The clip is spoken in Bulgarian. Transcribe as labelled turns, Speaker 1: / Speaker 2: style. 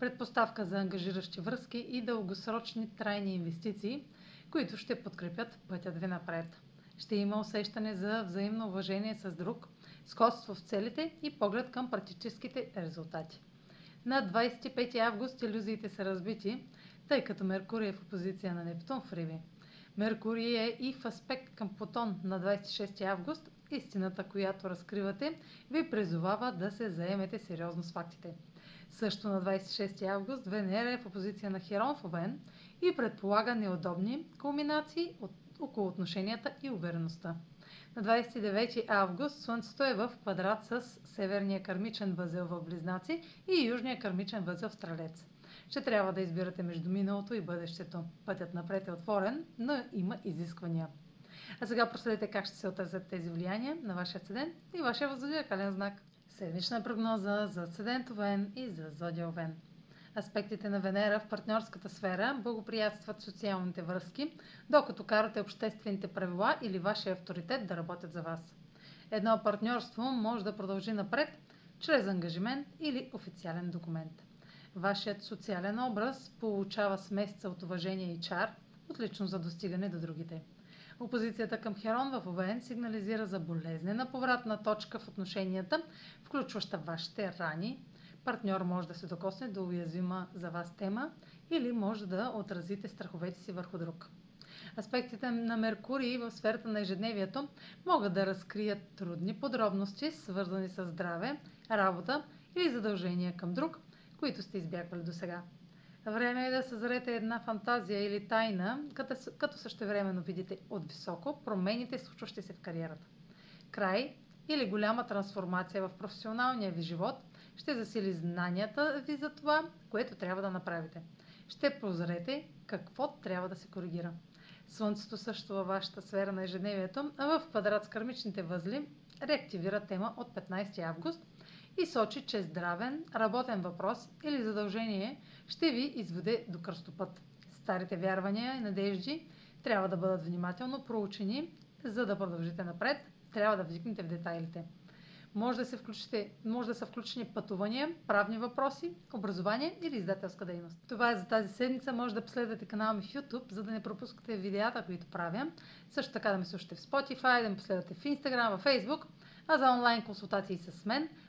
Speaker 1: предпоставка за ангажиращи връзки и дългосрочни трайни инвестиции, които ще подкрепят пътят ви напред. Ще има усещане за взаимно уважение с друг, сходство в целите и поглед към практическите резултати. На 25 август иллюзиите са разбити, тъй като Меркурий е в опозиция на Нептун в Риби. Меркурий е и в аспект към Плутон на 26 август. Истината, която разкривате, ви призовава да се заемете сериозно с фактите. Също на 26 август Венера е в опозиция на Херон в Овен и предполага неудобни кулминации от, около отношенията и увереността. На 29 август Слънцето е в квадрат с северния кармичен възел в Близнаци и южния кармичен възел в Стрелец. Ще трябва да избирате между миналото и бъдещето. Пътят напред е отворен, но има изисквания. А сега проследете как ще се отразят тези влияния на вашия седен и вашия възодиакален знак. Седмична прогноза за Асцендент Овен и за Зодия Овен. Аспектите на Венера в партньорската сфера благоприятстват социалните връзки, докато карате обществените правила или вашия авторитет да работят за вас. Едно партньорство може да продължи напред чрез ангажимент или официален документ. Вашият социален образ получава смесица от уважение и чар, отлично за достигане до другите. Опозицията към Херон в Овен сигнализира за болезнена повратна точка в отношенията, включваща вашите рани. Партньор може да се докосне до уязвима за вас тема или може да отразите страховете си върху друг. Аспектите на Меркурий в сферата на ежедневието могат да разкрият трудни подробности, свързани с здраве, работа или задължения към друг, които сте избягвали до сега. Време е да съзрете една фантазия или тайна, като, като същевременно видите от високо промените, случващи се в кариерата. Край или голяма трансформация в професионалния ви живот ще засили знанията ви за това, което трябва да направите. Ще прозрете какво трябва да се коригира. Слънцето също във вашата сфера на ежедневието, а в квадрат с кармичните възли, реактивира тема от 15 август – и сочи, че здравен, работен въпрос или задължение ще ви изведе до кръстопът. Старите вярвания и надежди трябва да бъдат внимателно проучени, за да продължите напред. Трябва да вникнете в детайлите. Може да, се включите, може да са включени пътувания, правни въпроси, образование или издателска дейност. Това е за тази седмица. Може да последвате канала ми в YouTube, за да не пропускате видеята, които правя. Също така да ме слушате в Spotify, да ме последвате в Instagram, в Facebook. А за онлайн консултации с мен